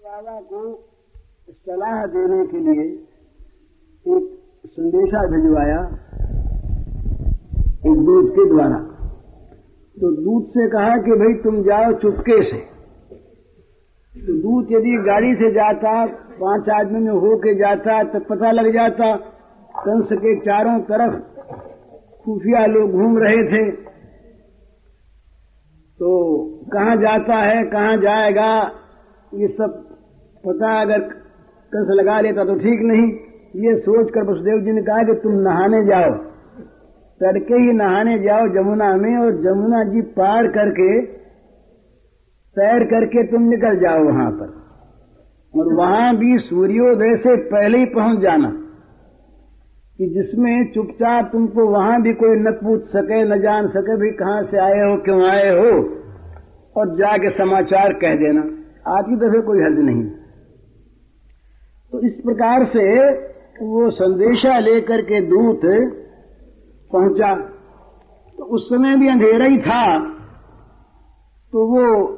बाबा को सलाह देने के लिए एक संदेशा भिजवाया एक दूत के द्वारा। तो दूत से कहा कि भाई तुम जाओ चुपके से। तो दूत यदि गाड़ी से जाता, पाँच आदमी में होके जाता तो पता लग जाता, कंस के चारों तरफ़ खुफिया लोग घूम रहे थे। तो कहाँ जाता है, कहाँ जाएगा, ये सब पता अगर कंस लगा लेता तो ठीक नहीं। ये सोचकर वसुदेव जी ने कहा कि तुम नहाने जाओ। तड़के ही नहाने जाओ जमुना में और जमुना जी पार करके, तैर करके तुम निकल जाओ वहाँ पर। और वहाँ भी सूर्योदय से पहले ही पहुँच जाना। कि जिसमें चुपचाप तुमको वहाँ भी कोई न पूछ सके, न जान सके भी कहाँ से आए हो, क्यों आए हो, और जाके समाचार कह देना। आपकी तरफ़ कोई हर्ज नहीं। तो इस प्रकार से वो संदेशा लेकर के दूत पहुँचा। तो उस समय भी अंधेरा ही था। तो वो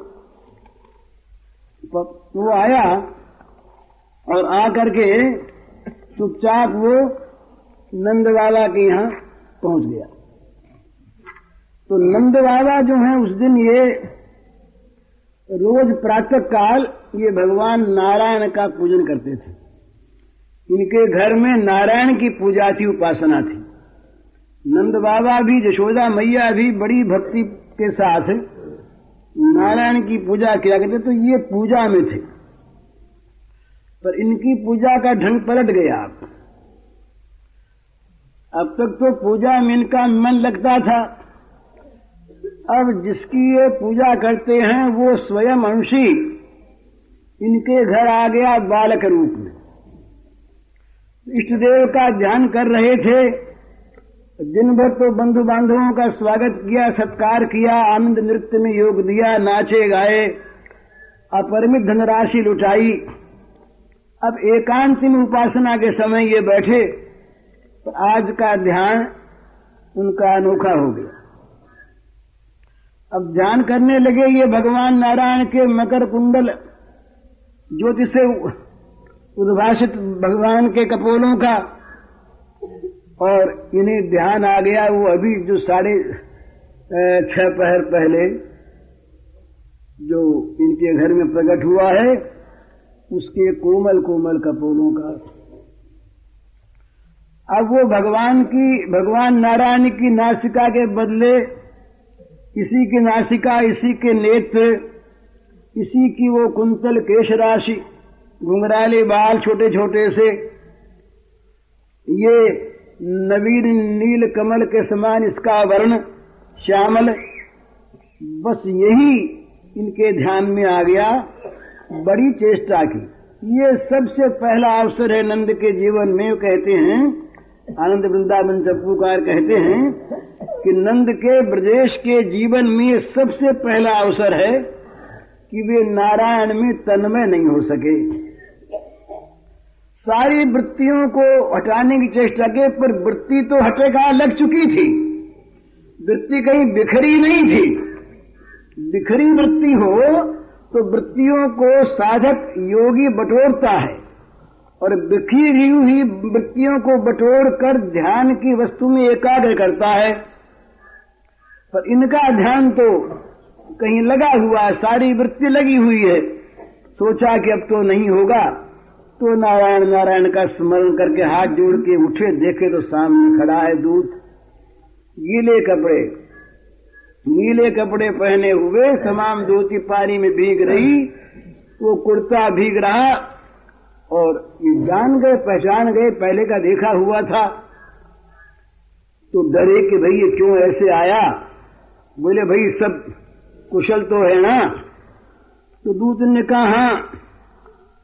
वो आया और आकर के चुपचाप वो नंदवाला के यहाँ पहुँच गया। तो नंदवाला जो है, उस दिन ये रोज प्रातः काल ये भगवान नारायण का पूजन करते थे। इनके घर में नारायण की पूजा थी उपासना थी। नंद बाबा भी, यशोदा मैया भी बड़ी भक्ति के साथ नारायण की पूजा किया करते तो ये पूजा में थे। पर इनकी पूजा का ढंग पलट गया। आप अब तक तो पूजा में इनका मन लगता था। अब जिसकी ये पूजा करते हैं, वो स्वयं अंशी। इनके घर आ गया बालक रूप में। इष्टदेव का ध्यान कर रहे थे। दिन भर तो बंधु बांधवों का स्वागत किया, सत्कार किया, आनंद नृत्य में योग दिया, नाचे, गाए। अपरिमित धनराशि लुटाई। अब एकांत में उपासना के समय ये बैठे तो आज का ध्यान उनका अनोखा हो गया। अब ध्यान करने लगे ये भगवान नारायण के मकर कुंडल ज्योति से उद्भाषित भगवान के कपोलों का और इन्हें ध्यान आ गया, वो अभी जो साढ़े छह पहर पहले जो इनके घर में प्रकट हुआ है, उसके कोमल कोमल कपोलों का। अब वो भगवान की, भगवान नारायण की नासिका के बदले इसी की नासिका, इसी के नेत्र, इसी की वो कुंतल केश राशि घुंघराले बाल छोटे छोटे से। ये नवीन नील कमल के समान इसका वर्ण श्यामल, बस यही इनके ध्यान में आ गया, बड़ी चेष्टा की। ये सबसे पहला अवसर है नंद के जीवन में कहते हैं, आनंद वृंदावन चप्पूकार कहते हैं, कि नंद के ब्रजेश के जीवन में सबसे पहला अवसर है कि वे नारायण में तन्मय नहीं हो सके। सारी वृत्तियों को हटाने की चेष्टा के, पर वृत्ति तो हटेगा, लग चुकी थी। वृत्ति कहीं बिखरी नहीं थी। बिखरी वृत्ति हो तो वृत्तियों को साधक योगी बटोरता है, और बिखरी हुई वृत्तियों को बटोर कर ध्यान की वस्तु में एकाग्र करता है। पर इनका ध्यान तो कहीं लगा हुआ है, सारी वृत्ति लगी हुई है। सोचा कि अब तो नहीं होगा। तो नारायण नारायण का स्मरण करके हाथ जोड़ के उठे, देखे तो सामने खड़ा है दूध गीले कपड़े नीले कपड़े पहने हुए तमाम धोती पानी में भीग रही, वो कुर्ता भीग रहा और ये जान गए, पहचान गए, पहले का देखा हुआ था। तो डरे कि भाई ये क्यों ऐसे आया? बोले, भाई सब कुशल तो है ना? तो दूत ने कहा हाँ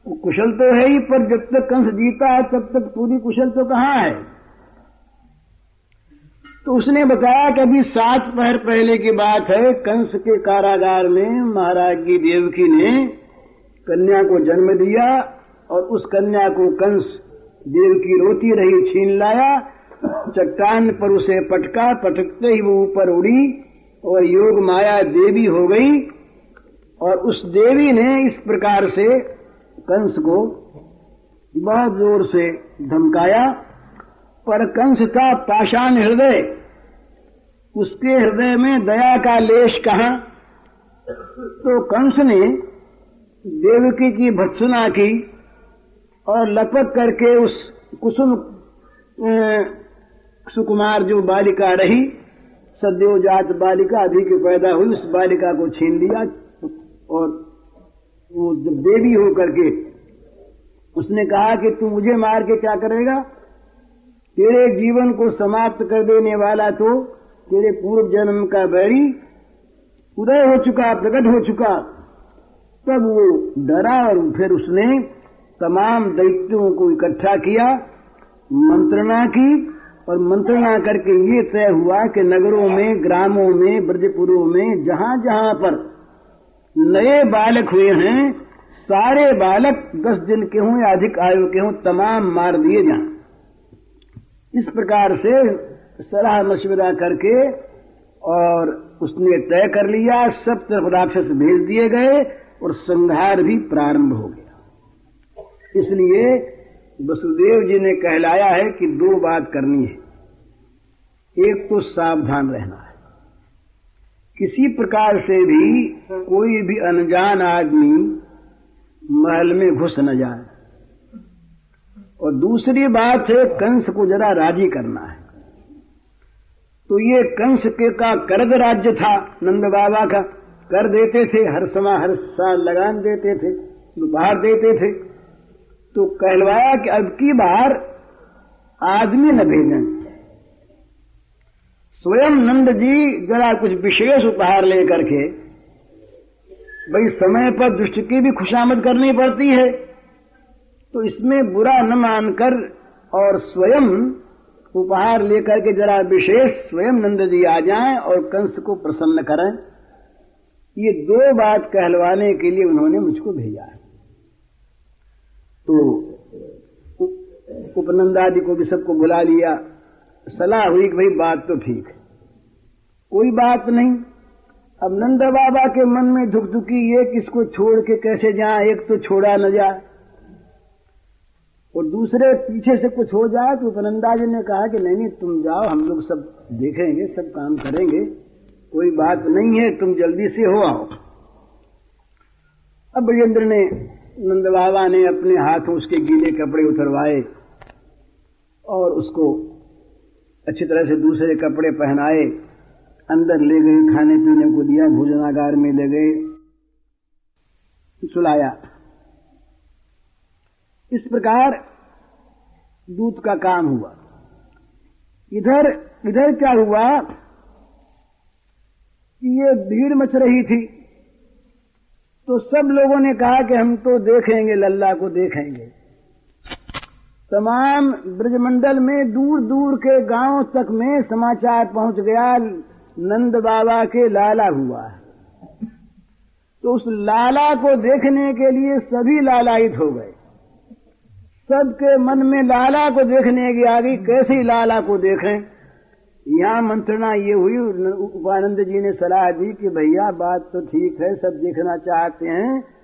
कुशल तो है ही, पर जब तक कंस जीता है, तब तक पूरी कुशल तो कहाँ है? तो उसने बताया कि अभी सात पहर पहले की बात है, कंस के कारागार में महाराज की देवकी ने कन्या को जन्म दिया और उस कन्या को कंस देवकी रोती रही, छीन लाया, चट्टान पर उसे पटका, पटकते ही वो ऊपर उड़ी और योग माया देवी हो गई और उस देवी ने इस प्रकार से कंस को बहुत ज़ोर से धमकाया, पर कंस था पाषाण हृदय, उसके हृदय में दया का लेश कहा तो कंस ने देवकी की भत्सना की और लपक करके उस कुसुम सुकुमार जो बालिका रही, सद्योजात बालिका अधिक पैदा हुई, उस बालिका को छीन लिया और वो जब देवी हो करके उसने कहा कि तू मुझे मार के क्या करेगा? तेरे जीवन को समाप्त कर देने वाला तो तेरे पूर्व जन्म का बैरी उदय हो चुका, प्रकट हो चुका। तब वो डरा और फिर उसने तमाम दैत्यों को इकट्ठा किया, मंत्रणा की और मंत्रणा करके ये तय हुआ कि नगरों में, ग्रामों में, ब्रजपुरों में जहाँ जहाँ पर नए बालक हुए हैं, सारे बालक दस दिन के हों या अधिक आयु के हों, तमाम मार दिए जाएँ। इस प्रकार से सलाह मशविरा करके और उसने तय कर लिया, सब तरफ़ राक्षस भेज दिए गए और संहार भी प्रारंभ हो गया। इसलिए वसुदेव जी ने कहलाया है कि दो बात करनी है। एक तो सावधान रहना है। किसी प्रकार से भी कोई भी अनजान आदमी महल में घुस न जाए। और दूसरी बात है, कंस को जरा राज़ी करना है। तो ये कंस के का कर्द राज्य था, नंद बाबा का। कर देते थे, हर समय हर साल लगान देते थे बाहर देते थे। तो कहलवाया कि अब की बार आदमी न भेजें। स्वयं नंद जी जरा कुछ विशेष उपहार लेकर के, भाई समय पर दुष्ट की भी खुशामद करनी पड़ती है। तो इसमें बुरा न मानकर और स्वयं उपहार लेकर के जरा विशेष स्वयं नंद जी आ जाएँ और कंस को प्रसन्न करें। ये दो बात कहलवाने के लिए उन्होंने मुझको भेजा है। तो उपनंदादि को भी सबको बुला लिया। सलाह हुई कि भाई, बात तो ठीक है। कोई बात नहीं। अब नंद बाबा के मन में धुकधुकी ये किसको छोड़ के कैसे जाए? एक तो छोड़ा न जाए। और दूसरे पीछे से कुछ हो जाए तो उपनंदा जी ने कहा कि नहीं नहीं, तुम जाओ, हम लोग सब देखेंगे, सब काम करेंगे। कोई बात नहीं है, तुम जल्दी से हो आओ। अब ब्रजेंद्र ने, नंद बाबा ने अपने हाथों उसके गीले कपड़े उतरवाए और उसको अच्छी तरह से दूसरे कपड़े पहनाए, अंदर ले गए, खाने पीने को दिया, भोजनागार में ले गए, सुलाया। इस प्रकार दूत का काम हुआ। इधर इधर क्या हुआ कि ये भीड़ मच रही थी तो सब लोगों ने कहा कि हम तो देखेंगे, लल्ला को देखेंगे। तमाम ब्रजमंडल में दूर दूर के गाँव तक में समाचार पहुँच गया, नंद बाबा के लाला हुआ। तो उस लाला को देखने के लिए सभी लालायित हो गए। सबके मन में लाला को देखने की आ गई कैसे लाला को देखें? यहाँ मंत्रणा ये हुई, उपानंद जी ने सलाह दी कि भैया बात तो ठीक है, सब देखना चाहते हैं।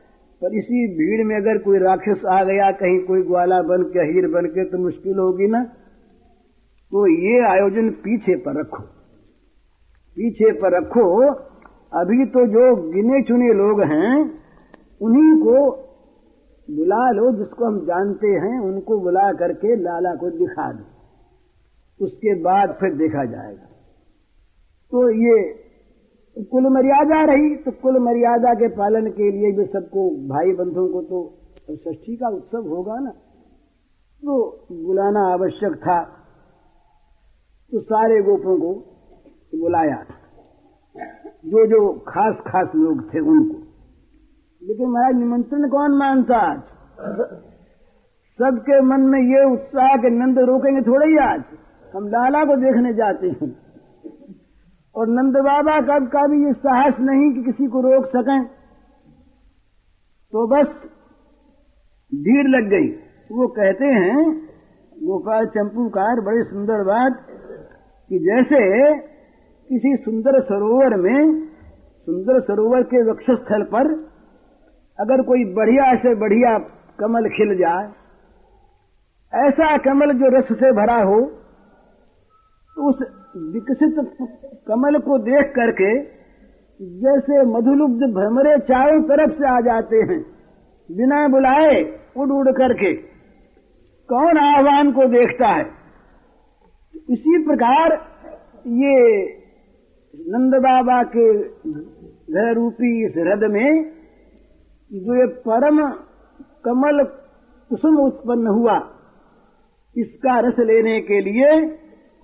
पर इसी भीड़ में अगर कोई राक्षस आ गया, कहीं कोई ग्वाला बन के हीर बन के तो मुश्किल होगी ना? तो ये आयोजन पीछे पर रखो। पीछे पर रखो। अभी तो जो गिने चुने लोग हैं, उन्हीं को बुला लो, जिसको हम जानते हैं, उनको बुला करके लाला को दिखा दो। उसके बाद फिर देखा जाएगा। तो ये कुल मर्यादा रही तो कुल मर्यादा के पालन के लिए भी सबको, भाई बंधुओं को तो षष्ठी का उत्सव होगा ना। तो बुलाना आवश्यक था। तो सारे गोपों को बुलाया। जो जो खास खास लोग थे उनको। लेकिन महाराज, निमंत्रण कौन मानता आज? सबके मन में ये उत्साह के नंद रोकेंगे थोड़े ही आज। हम लाला को देखने जाते हैं। और नंद बाबा कब का भी ये साहस नहीं कि किसी को रोक सकें। तो बस भीड़ लग गई। वो कहते हैं, गोपाल चंपूकार, बड़े सुंदर बात, कि जैसे किसी सुंदर सरोवर में, सुंदर सरोवर के वक्षस्थल पर अगर कोई बढ़िया से बढ़िया कमल खिल जाए, ऐसा कमल जो रस से भरा हो तो उस विकसित कमल को देख करके जैसे मधुलुब्ध भ्रमरे चारों तरफ़ से आ जाते हैं। बिना बुलाए उड़ उड़ करके कौन आह्वान को देखता है? इसी प्रकार ये नंद बाबा के घर रूपी इस हृद में जो ये परम कमल कुसुम उत्पन्न हुआ, इसका रस लेने के लिए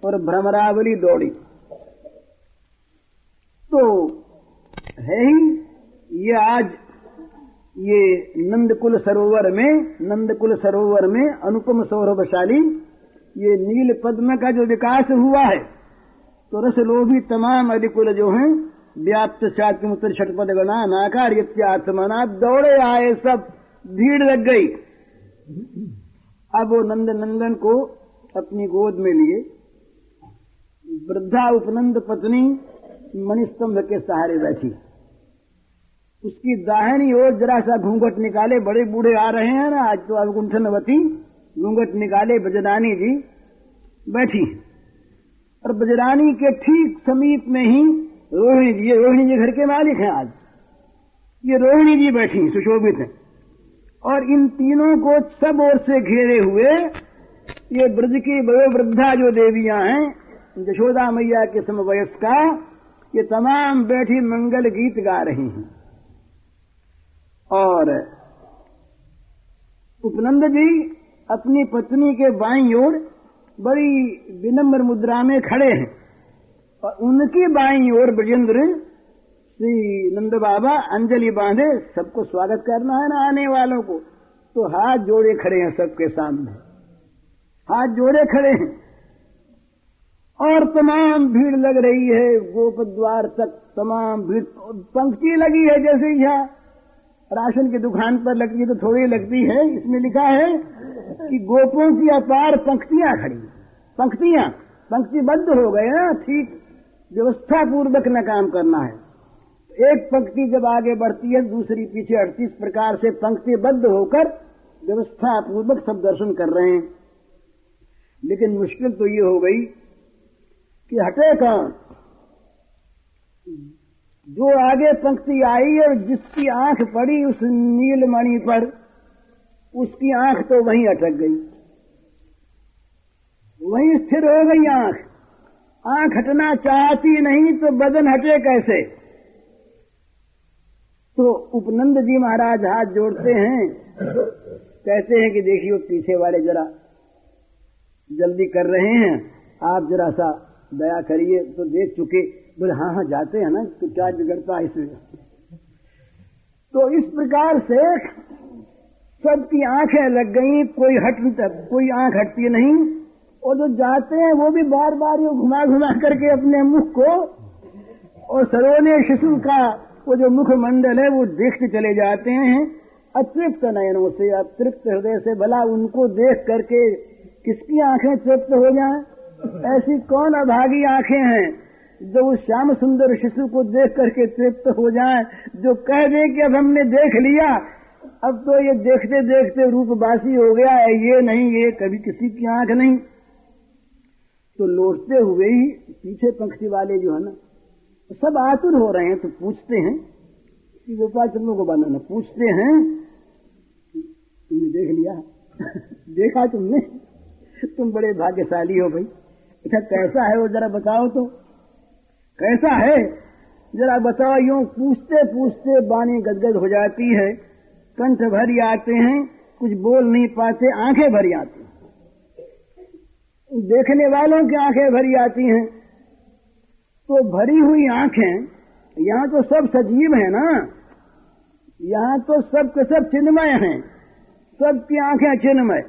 और भ्रमरावली दौड़ी। तो है ही, ये आज ये नंदकुल सरोवर में, नंदकुल सरोवर में अनुपम सौरभशाली, ये नील पद्म का जो विकास हुआ है तो रसलोभी तमाम अधिकुल जो हैं, व्याप्त उत्तर छठपद गणा नाकार इत्यात्मना दौड़े आए सब, भीड़ लग गई। अब वो नंद नंदन को अपनी गोद में लिए। वृद्धा उपनंद पत्नी मणिस्तंभ के सहारे बैठी। उसकी दाहिनी ओर जरा सा घूंघट निकाले, बड़े बूढ़े आ रहे हैं ना, आज तो अब गुंठनवती घूंघट निकाले, बजरानी जी बैठी। और बजरानी के ठीक समीप में ही रोहिणी जी, ये रोहिणी जी घर के मालिक हैं आज। ये रोहिणी जी बैठी, सुशोभित हैं। और इन तीनों को सब ओर से घेरे हुए ये ब्रज की वयोवृद्धा जो देवियाँ हैं यशोदा मैया के समवयस्का ये तमाम बैठी मंगल गीत गा रही हैं। और उपनंद जी अपनी पत्नी के बाई ओर बड़ी विनम्र मुद्रा में खड़े हैं। और उनकी बाई ओर ब्रजेंद्र, श्री नंद बाबा, अंजलि बांधे, सबको स्वागत करना है ना आने वालों को। तो हाथ जोड़े खड़े हैं सबके सामने। हाथ जोड़े खड़े हैं। और तमाम भीड़ लग रही है। गोप द्वार तक तमाम भीड़ पंक्ति लगी है जैसे यहाँ राशन की दुकान पर लगती है तो थोड़ी लगती है। इसमें लिखा है कि गोपों की अपार पंक्तियाँ खड़ी। पंक्तियाँ पंक्ति बंद हो गए ना ठीक व्यवस्था पूर्वक न काम करना है। एक पंक्ति जब आगे बढ़ती है, दूसरी पीछे अड़तीस प्रकार से पंक्तिबद्ध होकर व्यवस्था पूर्वक सब दर्शन कर रहे हैं। लेकिन मुश्किल तो ये हो गई कि हटे कौन? जो आगे पंक्ति आई और जिसकी आँख पड़ी उस नीलमणि पर, उसकी आँख तो वहीं अटक गई। वहीं स्थिर हो गई आँख। आँख हटना चाहती नहीं तो बदन हटे कैसे? तो उपनंद जी महाराज हाथ जोड़ते हैं, कहते हैं कि देखिए पीछे वाले जरा जल्दी कर रहे हैं। आप जरा सा दया करिए तो देख चुके, बोले हाँ हाँ जाते हैं ना तो क्या बिगड़ता है इसमें? तो इस प्रकार से सबकी आँखें लग गई, कोई हट, कोई आँख हटती नहीं, और जो जाते हैं, वो भी बार बार ये घुमा घुमा करके अपने मुख को, और सरोने शिशु का वो जो मुख मंडल है, वो देखते चले जाते हैं। अतृप्त नयनों से, अतृप्त हृदय से, भला उनको देख करके किसकी आँखें तृप्त हो जाएँ? ऐसी कौन अभागी आँखें हैं जो उस श्याम सुंदर शिशु को देख करके तृप्त हो जाए, जो कह दे कि अब हमने देख लिया, अब तो ये देखते देखते रूप बासी हो गया है, ये नहीं, ये कभी किसी की आँख नहीं। तो लौटते हुए ही पीछे पंक्ति वाले जो है ना सब आतुर हो रहे हैं तो पूछते हैं, कि गोपाल चंद्र को बनाना पूछते हैं तुमने देख लिया? देखा तुमने? तुम बड़े भाग्यशाली हो भाई। अच्छा कैसा है वो जरा बताओ तो। कैसा है? जरा बताओ, यूँ पूछते पूछते बानी गदगद हो जाती है। कंठ भरी आते हैं, कुछ बोल नहीं पाते, आँखें भरी आती देखने वालों की आँखें भरी आती हैं। तो भरी हुई आँखें, यहाँ तो सब सजीव है ना। यहाँ तो सब के सब चिन्मय हैं। सबकी आँखें चिन्मय।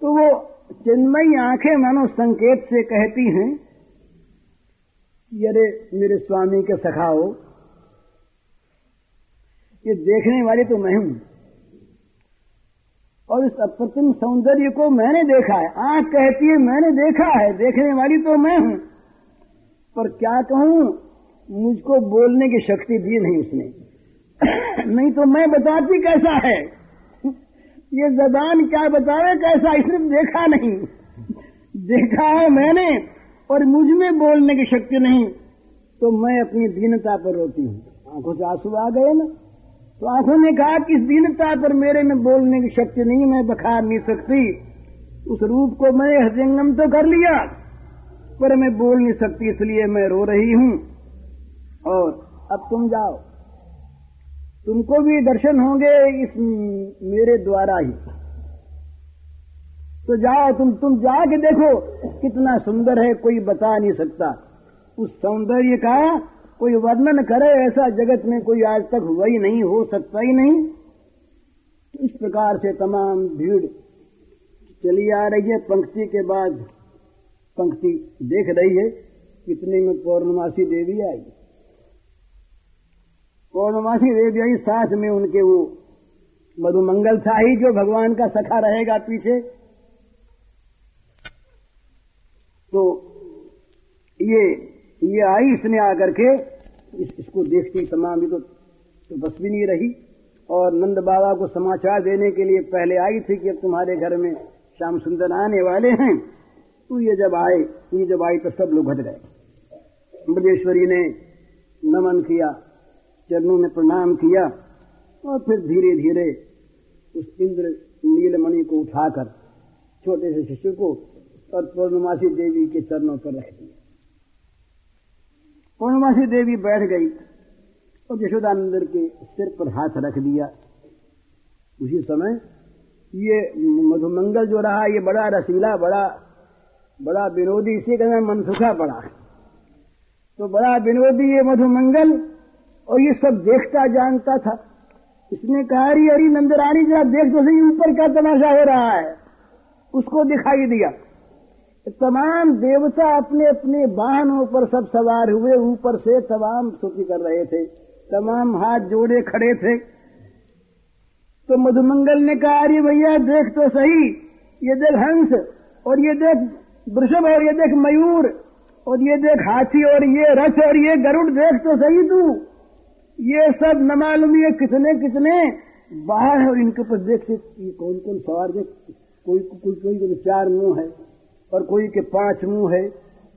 तो वो चिन्मयी आँखें मानो संकेत से कहती हैं अरे मेरे स्वामी के सखा हो, ये देखने वाली तो मैं हूँ। और इस अप्रतिम सौंदर्य को मैंने देखा है। आँख कहती है, मैंने देखा है, देखने वाली तो मैं हूँ। पर क्या कहूँ, मुझको बोलने की शक्ति दी नहीं उसने। नहीं तो मैं बताती कैसा है? ये जबान क्या बतावे कैसा इसने देखा नहीं। देखा है मैंने, और मुझमें बोलने की शक्ति नहीं। तो मैं अपनी दीनता पर रोती हूँ। आँखों से आँसू आ गए ना? तो आँखों ने कहा कि इस दीनता पर मेरे में बोलने की शक्ति नहीं, मैं बखार नहीं सकती। उस रूप को मैं हृदयंगम तो कर लिया, पर मैं बोल नहीं सकती, इसलिए मैं रो रही हूँ। और अब तुम जाओ। तुमको भी दर्शन होंगे इस मेरे द्वारा ही। तो जाओ, तुम तुम जाके देखो, कितना सुंदर है, कोई बता नहीं सकता। उस सौंदर्य का कोई वर्णन करे, ऐसा जगत में कोई आज तक हुआ ही नहीं, हो सकता ही नहीं। तो इस प्रकार से तमाम भीड़ चली आ रही है। पंक्ति के बाद पंक्ति देख रही है, कितने में पौर्णमासी देवी आई। पौर्णमासी देवी आई साथ में उनके वो मधुमंगल था ही जो भगवान का सखा रहेगा पीछे। तो ये ये आई इसने आकर के इस, इसको देखती तमाम ही तो, तो बस भी नहीं रही। और नंद बाबा को समाचार देने के लिए पहले आई थी कि अब तुम्हारे घर में श्याम सुंदर आने वाले हैं। तो ये जब आए ये जब आई तो सब लोग घट गए ब्रजेश्वरी ने नमन किया। चरणों में प्रणाम किया और फिर धीरे धीरे उस इंद्र नीलमणि को उठाकर छोटे से शिशु को और पूर्णमासी देवी के चरणों पर रख दिया। पूर्णमासी देवी बैठ गई और यशोदानंद के सिर पर हाथ रख दिया। उसी समय ये मधुमंगल जो रहा, ये बड़ा रसीला, बड़ा बड़ा विनोदी इसी का मनसुखा पड़ा तो बड़ा विनोदी ये मधुमंगल और ये सब देखता जानता था। इसने कहा, अरे अरे, नंदरानी जरा देख तो सही, ऊपर क्या तमाशा हो रहा है? उसको दिखाई दिया। तमाम देवता अपने अपने वाहनों पर सब सवार हुए, ऊपर से तमाम स्तुति कर रहे थे। तमाम हाथ जोड़े खड़े थे। तो मधुमंगल ने कहा, अरे, भैया, देख तो सही, ये देख हंस, और ये देख वृषभ, और ये देख मयूर, और ये देख हाथी, और ये रथ, और ये गरुड़, देख तो सही तू। ये सब न मालूम ये कितने कितने बाहर है और इनके ऊपर देख से कौन कौन सवार कोई कोई कोई, कोई चार मुँह है और कोई के पाँच मुँह है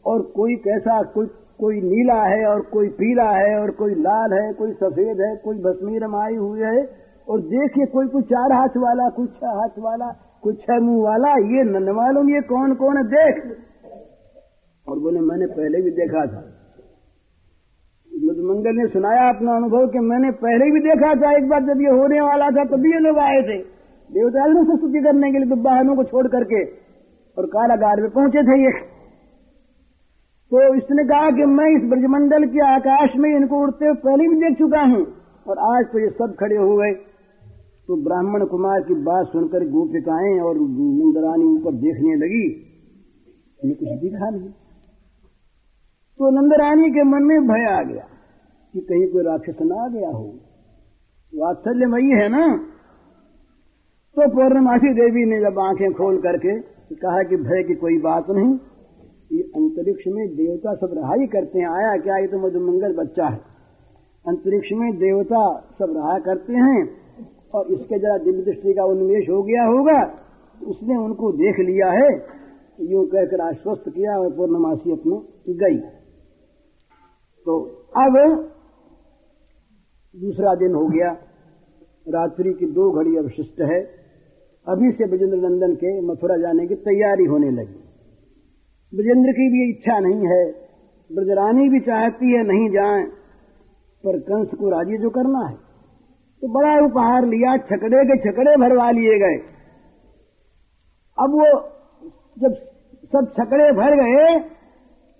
और कोई कैसा कोई कोई नीला है और कोई पीला है और कोई लाल है कोई सफ़ेद है कोई भस्मी रमाई हुई है और देखिए कोई कोई चार हाथ वाला कोई छह हाथ वाला कोई छह मुँह वाला ये न मालूम ये कौन कौन है? देख। और बोले मैंने पहले भी देखा था। मधुमंगल ने सुनाया अपना अनुभव कि मैंने पहले भी देखा था, एक बार जब ये होने वाला था तभी ये लोग आए थे। देवता से स्तुति करने के लिए तो वाहनों को छोड़ करके और कारागार में पहुँचे थे ये। तो इसने कहा कि मैं इस ब्रजमंडल के आकाश में इनको उड़ते हुए पहले भी देख चुका हूँ और आज तो ये सब खड़े हो गए। तो ब्राह्मण कुमार की बात सुनकर गोपिकाएँ और नंदरानी ऊपर देखने लगी। कुछ दिखा नहीं। तो नंदरानी के मन में भय आ गया कि कहीं कोई राक्षस ना आ गया हो। वात्सल्यमयी है ना? तो पूर्णमासी देवी ने जब आँखें खोल करके कहा कि भय की कोई बात नहीं, ये अंतरिक्ष में देवता सब रहाई करते हैं। आया क्या? ये तो मधुमंगल बच्चा है। अंतरिक्ष में देवता सब रहा करते हैं और इसके जरा दिव्य दृष्टि का उन्मेष हो गया होगा, उसने उनको देख लिया है। यूँ कहकर आश्वस्त किया और पूर्णमासी अपने गई। तो अब दूसरा दिन हो गया। रात्रि की दो घड़ी अवशिष्ट है। अभी से ब्रजेंद्र नंदन के मथुरा जाने की तैयारी होने लगी। ब्रजेंद्र की भी इच्छा नहीं है। ब्रजरानी भी चाहती है नहीं जाए, पर कंस को राज़ी जो करना है। तो बड़ा उपहार लिया, छकड़े के छकड़े भरवा लिए गए। अब वो जब सब छकड़े भर गए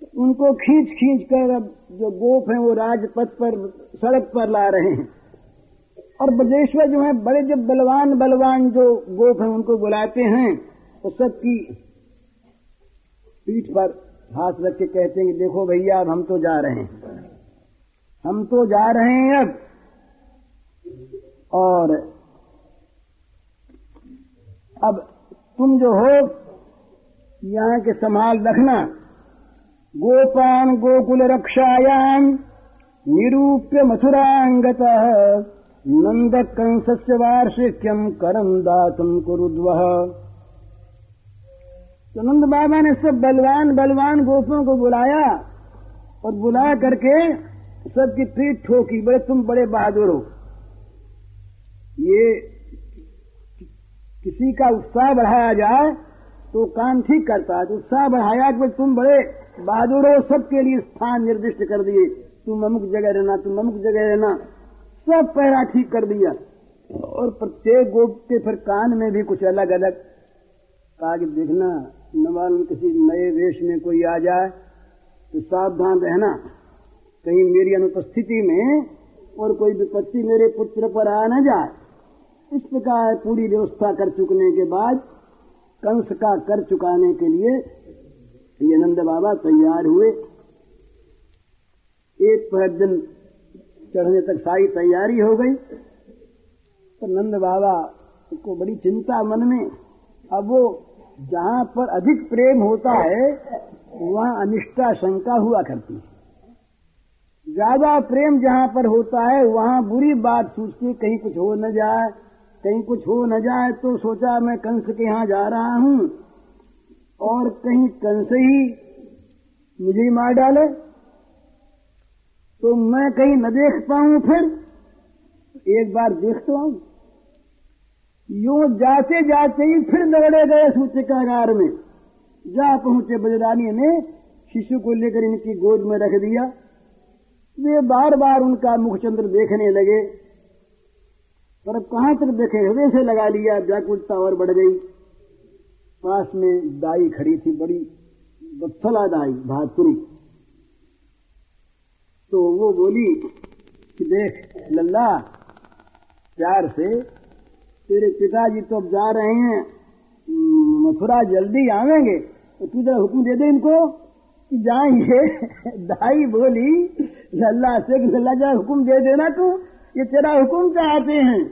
उनको खींच खींच कर अब जो गोप हैं वो राजपथ पर, सड़क पर ला रहे हैं। और ब्रजेश्वर जो है, बड़े जो बलवान बलवान जो गोप हैं, उनको बुलाते हैं तो सबकी पीठ पर हाथ रख के कहते हैं कि देखो भैया, अब हम तो जा रहे हैं। हम तो जा रहे हैं अब। और अब तुम जो हो, यहाँ के संभाल रखना। गोपान गोकुल रक्षायाम निरूप्य मथुरांगत नंद कंसस्य वार्षिक्यम करम दातम कुरुद्व। तो नंद बाबा ने सब बलवान बलवान गोपों को बुलाया और बुला करके सबकी पीठ ठोकी बड़े तुम बड़े बहादुर हो। ये किसी का उत्साह बढ़ाया जाए तो काम ठीक करता है तो उत्साह बढ़ाया कि तुम बड़े बहादुर सबके लिए स्थान निर्दिष्ट कर दिए। तुम अमुक जगह रहना, तुम अमुक जगह रहना। सब पहरा ठीक कर दिया। और प्रत्येक गोप के फिर कान में भी कुछ अलग अलग। कहा कि देखना न मालूम किसी नए वेश में कोई आ जाए तो सावधान रहना। कहीं मेरी अनुपस्थिति में और कोई विपत्ति मेरे पुत्र पर आ न जाए। इस प्रकार पूरी व्यवस्था कर चुकने के बाद कंस का कर चुकाने के लिए ये नंद बाबा तैयार हुए। एक पहर दिन चढ़ने तक सारी तैयारी हो गई। तो नंद बाबा को बड़ी चिंता मन में, अब वो जहाँ पर अधिक प्रेम होता है, वहाँ अनिष्टा शंका हुआ करती है। ज़्यादा प्रेम जहाँ पर होता है, वहाँ बुरी बात सोचती कहीं कुछ हो न जाए, कहीं कुछ हो न जाए तो सोचा मैं कंस के यहाँ जा रहा हूँ। और कहीं कंस ही मुझे ही मार डाले तो मैं कहीं न देख पाऊँ फिर। एक बार देख तो आऊँ। यूँ जाते जाते ही फिर दौड़े गए सूचिकागार में। जा पहुँचे बजरानी ने, शिशु को लेकर इनकी गोद में रख दिया। वे बार बार उनका मुखचंद्र देखने लगे, पर कहाँ तक देखे? हृदय से लगा लिया, व्याकुलता और बढ़ गई। पास में दाई खड़ी थी, बड़ी बत्सला दाई, भातुरी। तो वो बोली कि देख, लल्ला, प्यार से तेरे पिताजी तो अब जा रहे हैं मथुरा, जल्दी आवेंगे। तो तू जरा हुक्म दे दे इनको कि जाएँगे। दाई बोली, लल्ला से लल्ला, जरा हुक्म दे देना तू, ये तेरा हुक्म चाहते हैं?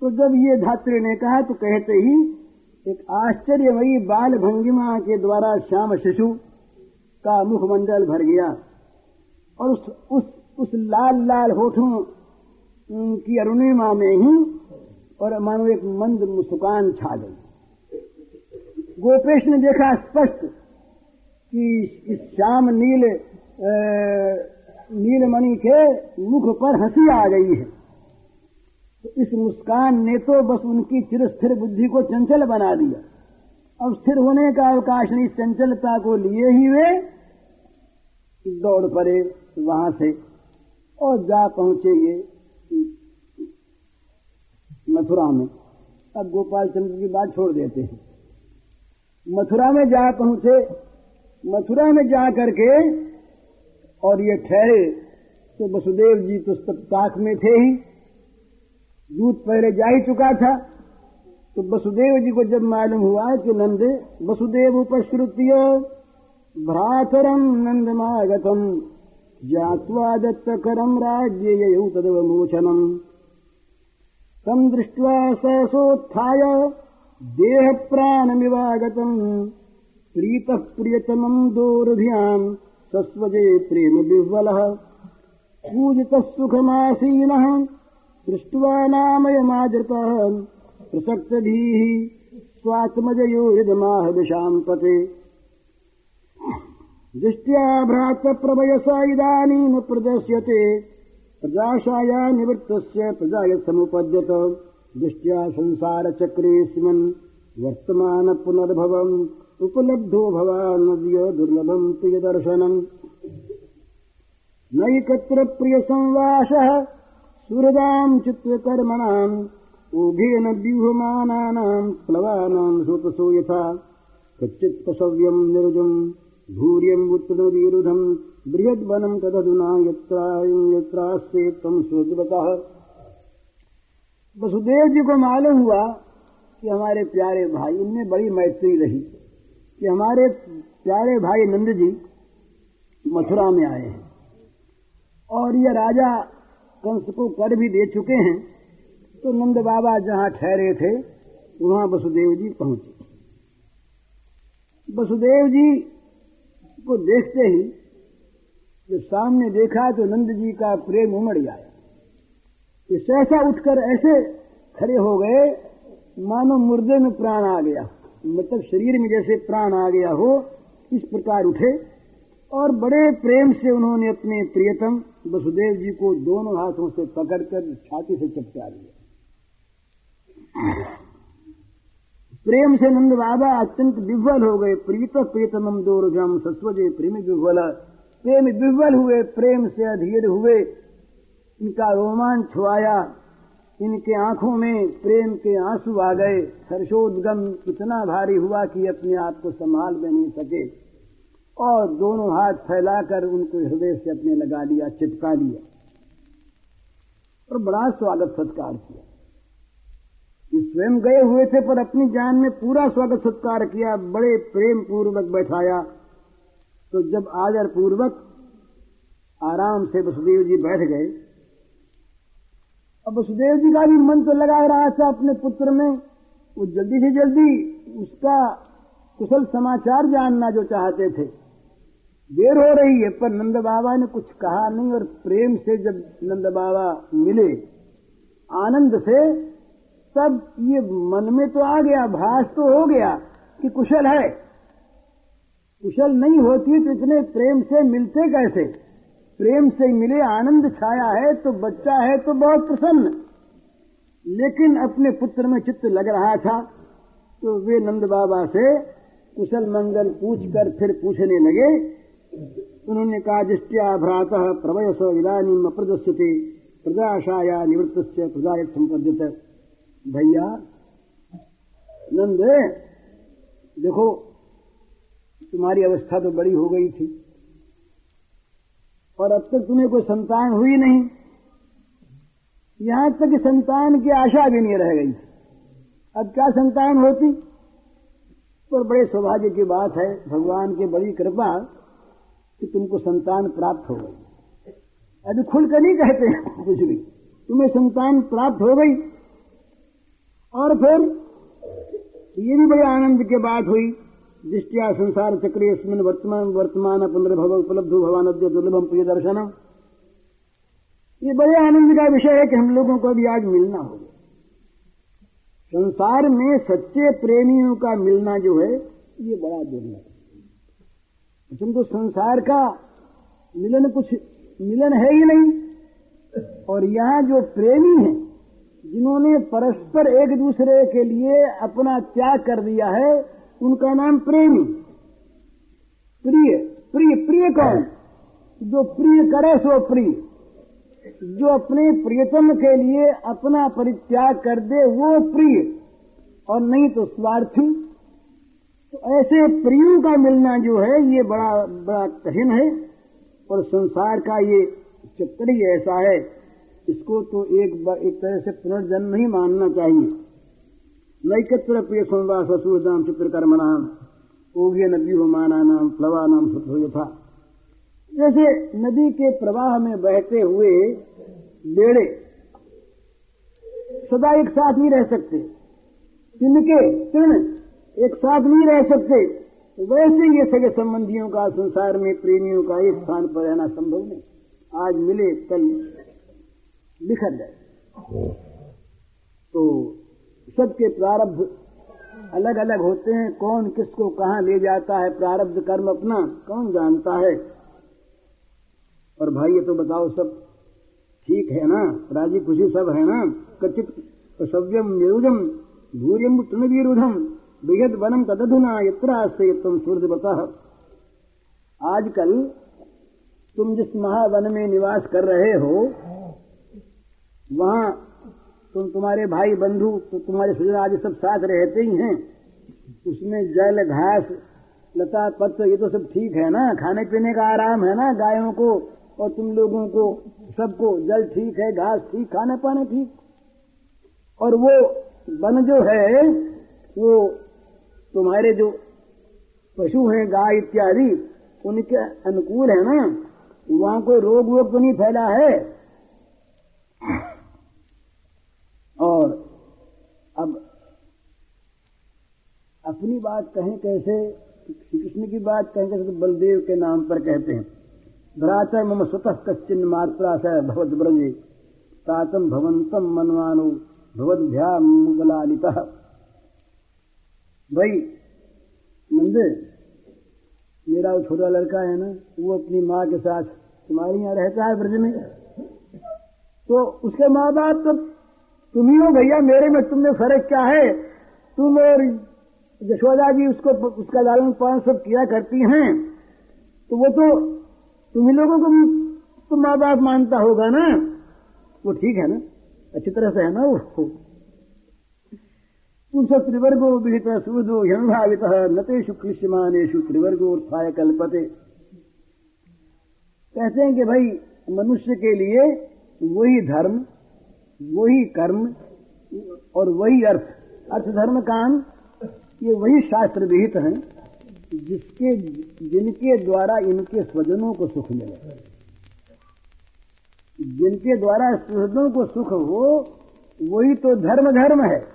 तो जब ये धात्री ने कहा तो कहते ही एक आश्चर्यमयी बाल भंगिमा के द्वारा श्याम शिशु का मुखमंडल भर गया और उस उस उस लाल लाल होठों की अरुणिमा में ही और मानो एक मंद मुस्कान छा गई। गोपेश ने देखा स्पष्ट कि इस श्याम नील नीलमणि के मुख पर हँसी आ गई है। तो इस मुस्कान ने तो बस उनकी चिरस्थिर बुद्धि को चंचल बना दिया। अब स्थिर होने का अवकाश नहीं, चंचलता को लिए ही वे दौड़ पड़े वहाँ से और जा पहुँचे ये मथुरा में। अब गोपाल चंद्र की बात छोड़ देते हैं। मथुरा में जा पहुँचे, मथुरा में जा करके और ये ठहरे तो वसुदेव जी तो ताक में थे ही। दूध पहले जा ही चुका था। तो वसुदेव जी को जब मालूम हुआ कि नंद वसुदेव उपश्रुत्य भ्रातरम नंदमागतम ज्ञात्वा दत्तकरम् राज्ये ययौ तदवमोचनम् तम् दृष्ट्वा सहसोत्थाय देहप्राणमिवागतम् प्रीतः प्रियतमम् दोर्भ्याम् सस्वजे प्रेम विह्वलः पूजितः सुखमासीनः। दृष्ट्वा नामयमादृतः प्रसक्तभिः स्वात्मजयो यजमाह विशाम्पते दृष्ट्या भ्रातप्रभयसा इदानीम् प्रदर्श्यते। प्रजाशाया निवृत्तस्य प्रजाय समुपद्यत दृष्ट्या संसारचक्रेऽस्मिन् वर्तमान पुनर्भवम् उपलब्धो भवानद्य दुर्लभम् प्रियदर्शनम्। नैकत्र प्रियसंवासः सुहृदाम् चित्तकर्मणाम् ओघेन व्यूहमानानाम् प्लवानाम् सुतसो यथा। कच्चित् पशव्यम् निर्जुम् भूर्यम् उत्तरविरुधम् बृहद्वनम् तदधुना यत्रायम् यत्रास्ते त्वम् सुदवतः वसुदेव जी को मालूम हुआ कि हमारे प्यारे भाई, इनमें बड़ी मैत्री रही। कि हमारे प्यारे भाई नंद जी मथुरा में आए हैं। और यह राजा कंस को कर भी दे चुके हैं तो नंद बाबा जहाँ ठहरे थे, वहाँ वसुदेव जी पहुँचे। वसुदेव जी को देखते ही जब सामने देखा तो नंद जी का प्रेम उमड़ कि सहसा उठकर ऐसे खड़े हो गए, मानो मुर्दे में प्राण आ गया। मतलब शरीर में जैसे प्राण आ गया हो, इस प्रकार उठे। और बड़े प्रेम से उन्होंने अपने प्रियतम वसुदेव जी को दोनों हाथों से पकड़कर छाती से चपका लिया प्रेम से नंद बाबा अत्यंत विह्वल हो गए। प्रीत प्रीतम दो रुझम सस्वजे प्रेम विह्वल प्रेम विह्वल हुए, प्रेम से अधीर हुए। इनका रोमांच छुआया। इनके आँखों में प्रेम के आँसू आ गए। हर्षोद्गम इतना भारी हुआ कि अपने आप को संभाल में नहीं सके। और दोनों हाथ फैलाकर उनको हृदय से अपने लगा लिया, चिपका लिया। और बड़ा स्वागत सत्कार किया। स्वयं गए हुए थे, पर अपनी जान में पूरा स्वागत सत्कार किया, बड़े प्रेम पूर्वक बैठाया। तो जब आदर पूर्वक आराम से वसुदेव जी बैठ गए, अब वसुदेव जी का भी मन तो लगा रहा था अपने पुत्र में। वो जल्दी से जल्दी उसका कुशल समाचार जानना जो चाहते थे। देर हो रही है, पर नंद बाबा ने कुछ कहा नहीं और प्रेम से जब नंद बाबा मिले, आनंद से, तब ये मन में तो आ गया, भास तो हो गया कि कुशल है। कुशल नहीं होती तो इतने प्रेम से मिलते कैसे? प्रेम से मिले, आनंद छाया है तो बच्चा है तो बहुत प्रसन्न। लेकिन अपने पुत्र में चित्त लग रहा था तो वे नंद बाबा से कुशल मंगल पूछकर फिर पूछने लगे उन्होंने कहा दृष्टिया भ्रात प्रवयस इधानी अप्रदस्यते, प्रजाशाया निवृत्त प्रजा संपद्यत भैया, नंद, देखो, तुम्हारी अवस्था तो बड़ी हो गई थी, और अब तक तुम्हें कोई संतान हुई नहीं। यहाँ तक संतान की आशा भी नहीं रह गई। अब क्या संतान होती? पर बड़े सौभाग्य की बात है, भगवान की बड़ी कृपा कि तुमको संतान प्राप्त हो गई। अभी खुलकर नहीं कहते कुछ भी। तुम्हें संतान प्राप्त हो गई। और फिर ये भी बड़े आनंद की बात हुई दृष्टिया संसार चक्र इसमें वर्तमान वर्तमान पुनर्भव, उपलब्ध भवान अद्य दुर्लभम प्रिय दर्शन। ये बड़े आनंद का विषय है कि हम लोगों को अभी आज मिलना होगा संसार में सच्चे प्रेमियों का मिलना जो है, ये बड़ा दुर्लभ है। तुमको संसार का मिलन कुछ मिलन है ही नहीं। और यहाँ जो प्रेमी है, जिन्होंने परस्पर एक दूसरे के लिए अपना त्याग कर दिया है, उनका नाम प्रेमी। प्रिय प्रिय प्रिय कौन? जो प्रिय करे सो प्रिय। जो अपने प्रियतम के लिए अपना परित्याग कर दे, वो प्रिय। और नहीं तो स्वार्थी। तो ऐसे प्रियों का मिलना जो है, ये बड़ा बड़ा कठिन है, और संसार का ये चक्कर ही ऐसा है, इसको तो एक एक तरह से पुनर्जन्म ही मानना चाहिए। नैकत्र प्रिय संवास सूर्यदाम चित्रकर्मणाम ओघ्य नदी हो माना नाम फ्लवा नाम सत्व यथा। जैसे नदी के प्रवाह में बहते हुए बेड़े सदा एक साथ नहीं रह सकते। तिनके तृण एक साथ नहीं रह सकते। वैसे ये सगे संबंधियों का, संसार में प्रेमियों का एक स्थान पर रहना संभव नहीं। आज मिले, कल बिखर जाए। तो सबके प्रारब्ध अलग अलग होते हैं। कौन किसको कहाँ ले जाता है? प्रारब्ध कर्म अपना कौन जानता है? और भाई, ये तो बताओ, सब ठीक है ना? राज़ी खुशी सब है ना? कचित सव्यम निरुजम भूरियम तृणवीरुधम बृहद वनम तदधुना यत्र सूर्य बता आजकल तुम जिस महावन में निवास कर रहे हो, वहाँ तुम तुम्हारे भाई बंधु तो तुम्हारे सुजन आदि सब साथ रहते ही हैं। उसमें जल, घास, लता पत्र ये तो सब ठीक है ना? खाने पीने का आराम है ना गायों को और तुम लोगों को? सबको जल ठीक है, घास ठीक, खाने पाने ठीक। और वो वन जो है, वो तुम्हारे जो पशु हैं, गाय इत्यादि, उनके अनुकूल है ना? वहाँ कोई रोग वोग तो नहीं फैला है? और अब अपनी बात कहें कैसे, श्री कृष्ण की बात कहें कैसे तो बलदेव के नाम पर कहते हैं। भ्रातर मम स्वतः कश्चिन मात्रा से भगवत ब्रजे तातम भवंतम मनवानो भवद्भ्या मुगलालित भाई नंद मेरा वो छोटा लड़का है ना, वो अपनी माँ के साथ तुम्हारे यहाँ रहता है ब्रज में। तो उसके माँ बाप तो तुम ही हो भैया, मेरे में तुमने फ़र्क क्या है? तुम और यशोदा जी उसको, उसका लालन पालन सब किया करती हैं। तो वो तो तुम ही लोगों को तो माँ बाप मानता होगा ना? वो ठीक है ना? अच्छी तरह से है ना वो? सब त्रिवर्गो विहित सूदो यंभावित नतेषु कृष्यमानेशु त्रिवर्गोत्थाय कल्पते कहते हैं कि भाई, मनुष्य के लिए वही धर्म, वही कर्म और वही अर्थ अर्थ धर्म काम ये वही शास्त्र विहित हैं, जिसके, जिनके द्वारा इनके स्वजनों को सुख मिले। जिनके द्वारा स्वजनों को सुख हो, वही तो धर्म धर्म है।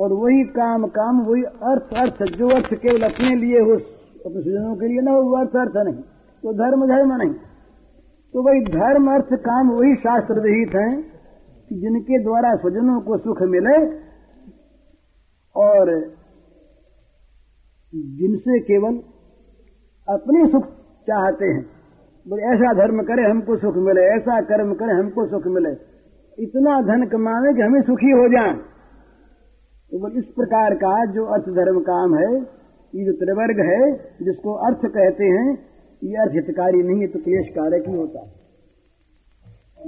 और वही काम काम, वही अर्थ अर्थ, जो अर्थ केवल अपने लिए हो, अपने स्वजनों के लिए ना हो वो अर्थ अर्थ नहीं। तो धर्म धर्म नहीं। तो वही धर्म, अर्थ, काम, वही शास्त्र विहित हैं कि जिनके द्वारा स्वजनों को सुख मिले और जिनसे केवल अपने सुख चाहते हैं। बोले, ऐसा धर्म करे, हमको सुख मिले, ऐसा कर्म करे, हमको सुख मिले। इतना धन कमावे कि हमें सुखी हो जाए। तो बोले इस प्रकार का जो अर्थ धर्म काम है, ये जो त्रिवर्ग है, जिसको अर्थ कहते हैं, ये अर्थ हितकारी नहीं है तो क्लेश कारक ही होता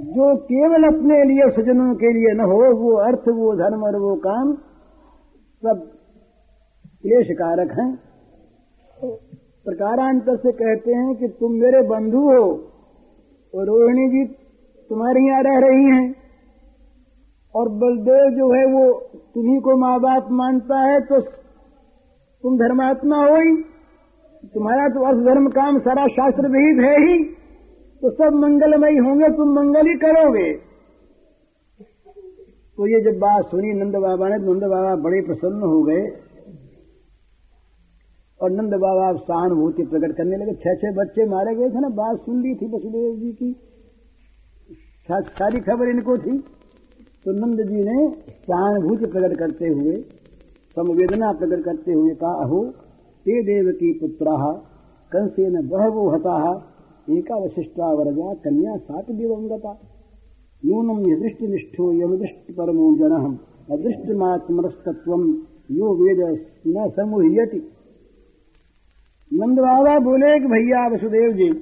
जो केवल अपने लिए सजनों के लिए न हो, वो अर्थ, वो धर्म और वो काम सब क्लेश कारक हैं। प्रकारांतर से कहते हैं कि तुम मेरे बंधु हो, और रोहिणी जी तुम्हारे यहाँ रह रही हैं। और बलदेव जो है वो तुम्ही को माँ बाप मानता है तो तुम धर्मात्मा हो ही। तुम्हारा तो अर्थ धर्म काम सारा शास्त्र विहित है ही तो सब मंगलमयी होंगे, तुम मंगल ही करोगे। तो ये जब बात सुनी, नंद बाबा ने तो नंद बाबा बड़े प्रसन्न हो गए। और नंद बाबा सहानुभूति प्रकट करने लगे। छह छह बच्चे मारे गए थे ना, बात सुन ली थी वसुदेव जी की। सारी खबर इनको थी। तो नंद जी ने सहानुभूति प्रकट करते हुए समवेदना प्रकट करते हुए कहा, अहो, ते देव की पुत्रा कंसे न बहवो हता एका वशिष्ठा वरजा कन्या सात दिवंगता। नूनम यदृष्टि निष्ठो यमदृष्टि परमो जन अदृष्टिमात्मरस्तत्व यो वेद न समुह्यति। नंद बाबा बोले कि भैया वसुदेव जी,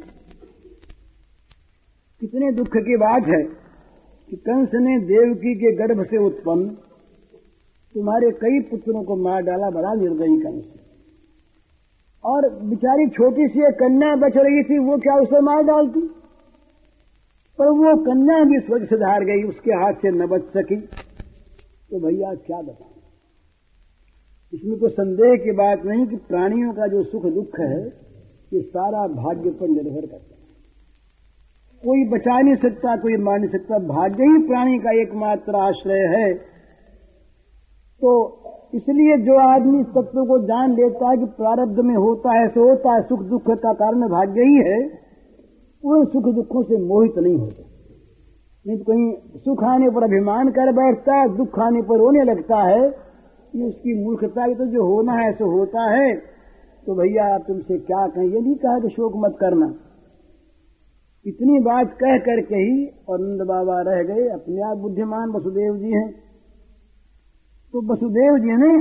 कितने दुख की बात है। कि कंस ने देवकी के गर्भ से उत्पन्न तुम्हारे कई पुत्रों को मार डाला, बड़ा निर्दयी कंस। और बिचारी छोटी सी एक कन्या बच रही थी, वो क्या उसे मार डालती? पर वो कन्या भी स्वर्ग सुधार गई, उसके हाथ से न बच सकी। तो भैया क्या बताएँ? इसमें कोई संदेह की बात नहीं कि प्राणियों का जो सुख दुख है, ये सारा भाग्य पर निर्भर करता है। कोई बचा नहीं सकता, कोई मार नहीं सकता। भाग्य ही प्राणी का एकमात्र आश्रय है। तो इसलिए जो आदमी इस तत्व को जान लेता है कि प्रारब्ध में होता है, सो होता है, सुख दुख का कारण भाग्य ही है वो सुख दुखों से मोहित नहीं होता। नहीं तो कहीं सुख आने पर अभिमान कर बैठता है, दुख आने पर रोने लगता है, ये उसकी मूर्खता तो जो होना है, सो होता है। तो भैया तुमसे क्या कहें? ये नहीं कहा कि शोक मत करना। इतनी बात कह करके ही नंद बाबा रह गए। अपने आप बुद्धिमान वसुदेव जी हैं। तो वसुदेव जी ने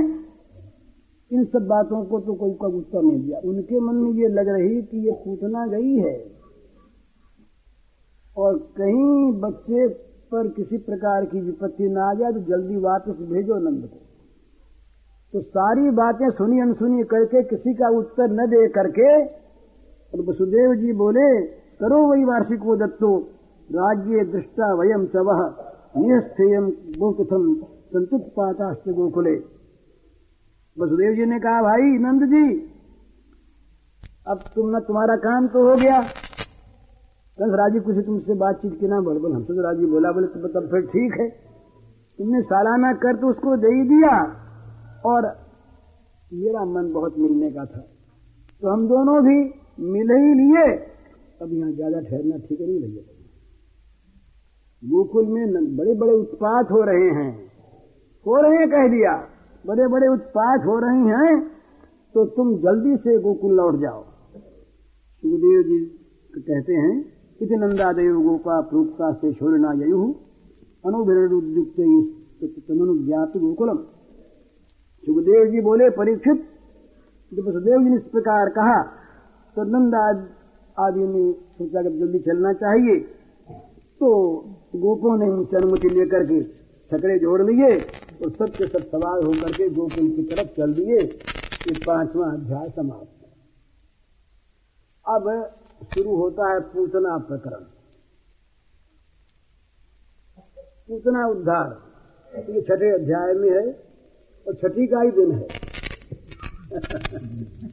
इन सब बातों को तो कोई का उत्तर नहीं दिया। उनके मन में ये लग रही कि ये पूछना गई है। और कहीं बच्चे पर किसी प्रकार की विपत्ति ना आ जाए तो जल्दी वापस भेजो नंद को। तो सारी बातें सुनी अनसुनी करके किसी का उत्तर न दे करके और वसुदेव जी बोले करो वही वार्षिक वो दत्तो। राज्य दृष्टा वयम चव निस्थेयम गोकुथम संतुत्पाताश्च गोकुले। वसुदेव जी ने कहा, भाई नंद जी अब तुम ना तुम्हारा काम तो हो गया। कंस राज़ी कुछ तुमसे बातचीत की ना, बोल बोल, हमसे तो राज़ी बोला, बोले तो तब फिर ठीक है। तुमने सालाना कर तो उसको दे ही दिया। और मेरा मन बहुत मिलने का था। तो हम दोनों भी मिल ही लिए। अब यहाँ ज़्यादा ठहरना ठीक नहीं लगे गोकुल में बड़े बड़े उत्पात हो रहे हैं। हो रहे हैं कह दिया। बड़े बड़े उत्पात हो रहे हैं तो तुम जल्दी से गोकुल लौट जाओ। सुखदेव जी कहते हैं, इति नंदादेव गोपा प्रोक्ता से छोड़ना ययु। अनुभिरुक्त तमनुज्ञात गोकुलम। सुखदेव जी बोले, परीक्षित। जब वसुदेव जी ने इस प्रकार कहा तो नंदा आदि ने सोचा कि जल्दी चलना चाहिए। तो गोपों ने उनसे अनुमति लेकर के छकड़े जोड़ लिए और सबके सब सवार होकर के गोकुल की तरफ़ चल दिए। ये पांचवा अध्याय समाप्त अब शुरू होता है पूतना प्रकरण। पूतना उद्धार। ये छठे अध्याय में है और छठी का ही दिन है।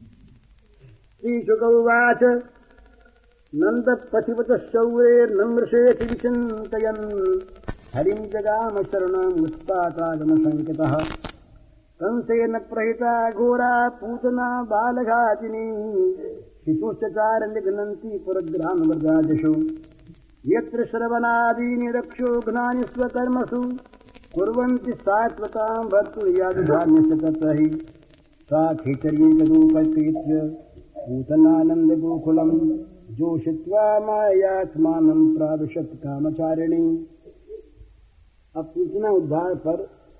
श्री शुकवाच नंद पथिवत शौरेर्नमृषेति विचिन्तयन् हरिं जगाम शरणमुत्पातागम संकितः कंसेन प्रहिता घोरा पूतना बालघातिनी। शिशुश्चार निघ्नन्ति पुरग्रामवृदादिषु यत्र श्रवणादीनि रक्षोघ्नानि स्वकर्मसु, कुर्वन्ति सात्वताम् भर्तुर्यादधान्यस्य तत्र हि सा खिचरीकरूपस्कृत्य पूतनानन्दगोकुलम्। जोषित्वा मायात्मानम् प्राविशत् कामचारिणी। अब पूतना उद्धार पर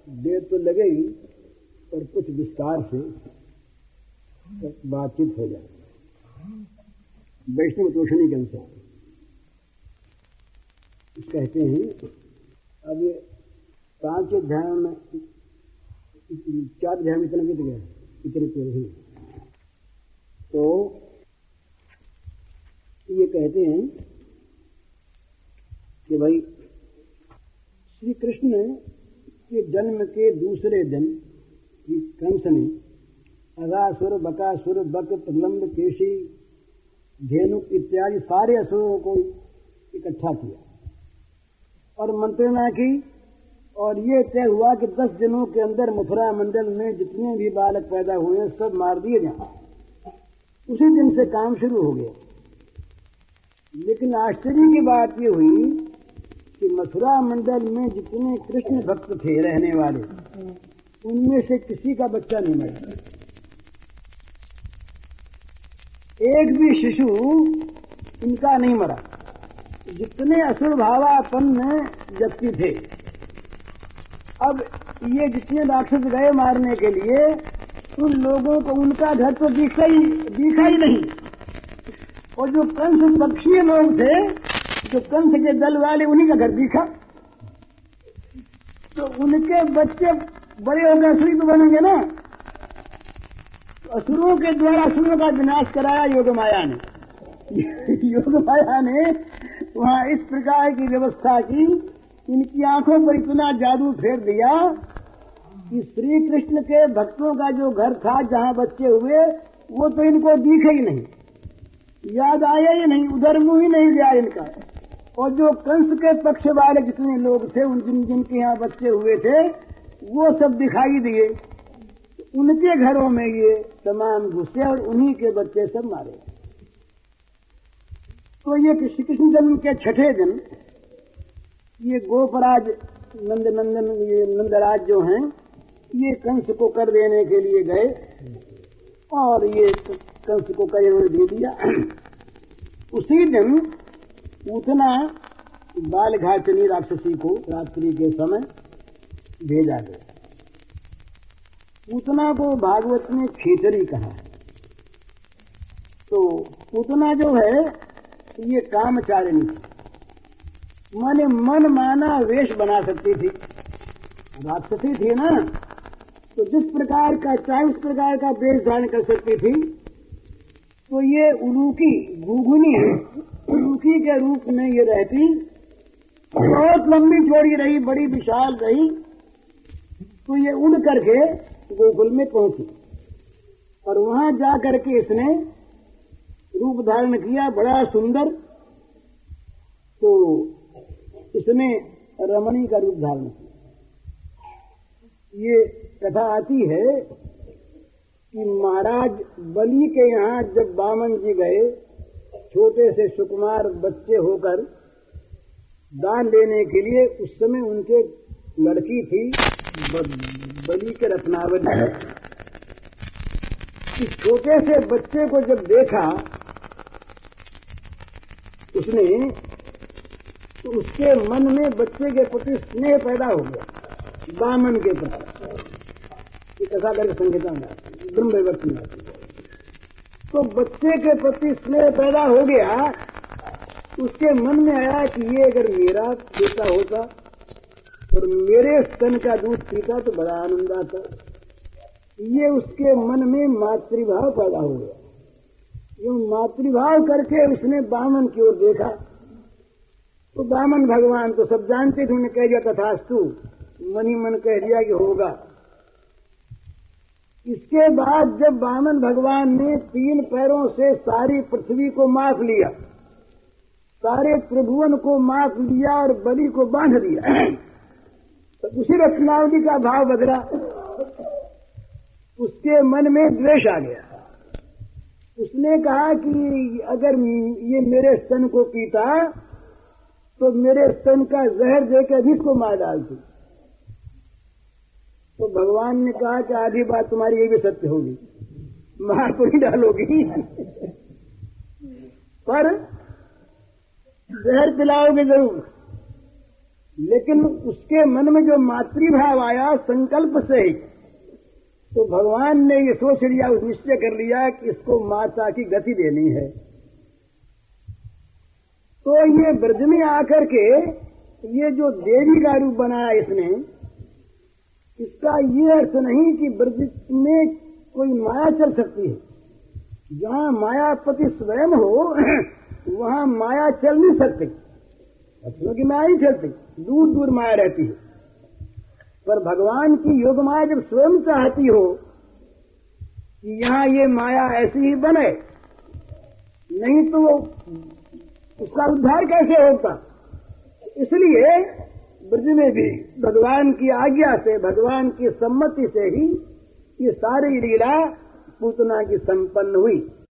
देर तो लगेगी और कुछ विस्तार से बातचीत हो जाए। वैष्णव तोषणी के अनुसार। कहते हैं, अब ये पाँच अध्याय में चार अध्याय में इतना बीत गया इतने पेड़ ही। तो ये कहते हैं कि भाई श्री कृष्ण के जन्म के दूसरे दिन कंस ने अगासुर, बकासुर, बक प्रलम्ब केशी, धेनु इत्यादि सारे असुरों को इकट्ठा किया। और मंत्रणा की, और ये तय हुआ कि दस दिनों के अंदर मथुरा मंडल में जितने भी बालक पैदा हुए सब मार दिए जाए। उसी दिन से काम शुरू हो गया। लेकिन आश्चर्य की बात ये हुई कि मथुरा मंडल में जितने कृष्ण भक्त थे रहने वाले, उनमें से किसी का बच्चा नहीं मरा एक भी शिशु इनका नहीं मरा। जितने असुर भावापन्न व्यक्ति थे। अब ये जितने राक्षस गए मारने के लिए, उन लोगों को उनका घर तो दिखा ही दिखा ही नहीं। और जो कंस पक्षीय लोग थे, जो कंस के दल वाले, उन्हीं का घर दिखा। तो उनके बच्चे बड़े होकर असुरी तो बनेंगे ना। असुरों के द्वारा असुरों का विनाश कराया योग माया ने। योग माया ने वहाँ इस प्रकार की व्यवस्था की, इनकी आँखों पर इतना जादू फेर दिया कि श्री कृष्ण के भक्तों का जो घर था, जहाँ बच्चे हुए, वो तो इनको दिखे ही नहीं। याद आया ही नहीं, उधर मुँह ही नहीं गया इनका। और जो कंस के पक्ष वाले जितने लोग थे, उन जिन जिनके यहाँ बच्चे हुए थे, वो सब दिखाई दिए। उनके घरों में ये तमाम घुसे और उन्हीं के बच्चे सब मारे। तो ये श्री कृष्ण जन्म के छठे दिन, ये गोपराज नंद नंदन ये नंदराज जो हैं, ये कंस को कर देने के लिए गए। और ये कंस को कर दे दिया। उसी दिन उतना बाल घाचनी राक्षसी को रात्रि के समय भेजा गया। पूतना को भागवत ने खेतरी कहा है। तो पूतना जो है, ये कामचारिणी थी। माने मन माना वेश बना सकती थी। राक्षसी थी ना तो जिस प्रकार का चाहे उस प्रकार का वेश धारण कर सकती थी तो ये उलूकी है। उलूकी के रूप में ये रहती। बहुत लंबी चौड़ी रही, बड़ी विशाल रही। तो ये उड़ करके गोकुल में पहुँची। और वहाँ जा करके इसने रूप धारण किया, बड़ा सुंदर। तो इसने रमणी का रूप धारण किया। ये कथा आती है कि महाराज बलि के यहाँ जब बामन जी गए, छोटे से सुकुमार बच्चे होकर दान देने के लिए उस समय उनके लड़की थी बली के रत्नावली। इस छोटे से बच्चे को जब देखा, उसने तो उसके मन में बच्चे के प्रति स्नेह पैदा हो गया, बामन के प्रति। कथा करके संहिता ब्रह्म विवर्तन में तो बच्चे के प्रति स्नेह पैदा हो गया, उसके मन में आया कि ये अगर मेरा बेटा होता और मेरे स्तन का दूध पीता तो बड़ा आनंद आता। ये उसके मन में मातृभाव पैदा हो गया। जो मातृभाव करके उसने बामन की ओर देखा। तो बामन भगवान तो सब जानते थे, उन्हें कह दिया, तथास्तु, मनी मन कह दिया कि होगा। इसके बाद जब बामन भगवान ने तीन पैरों से सारी पृथ्वी को माफ़ लिया, सारे त्रिभुवन को माफ़ लिया और बलि को बाँध दिया तो उसी रत्नावली का भाव बदला। उसके मन में द्वेष आ गया। उसने कहा कि अगर ये मेरे स्तन को पीता तो मेरे स्तन का जहर देकर भी इसको मार डालती। तो भगवान ने कहा कि आधी बात तुम्हारी ये भी सत्य होगी। मार तो ही डालोगी। पर जहर पिलाओगे ज़रूर। लेकिन उसके मन में जो मातृभाव आया संकल्प से ही तो भगवान ने ये सोच लिया, उस निश्चय कर लिया कि इसको माता की गति देनी है। तो ये ब्रज में आकर के ये जो देवी का रूप बनाया इसने इसका ये अर्थ नहीं कि ब्रज में कोई माया चल सकती है। जहाँ मायापति स्वयं हो, वहाँ माया चल नहीं सकती। क्योंकि माया ही चलती दूर दूर माया रहती है। पर भगवान की योग माया जब स्वयं चाहती हो, कि यहाँ ये माया ऐसी ही बने, नहीं तो उसका उद्धार कैसे होता इसलिए ब्रज में भी भगवान की आज्ञा से, भगवान की सम्मति से ही ये सारी लीला पूतना की संपन्न हुई।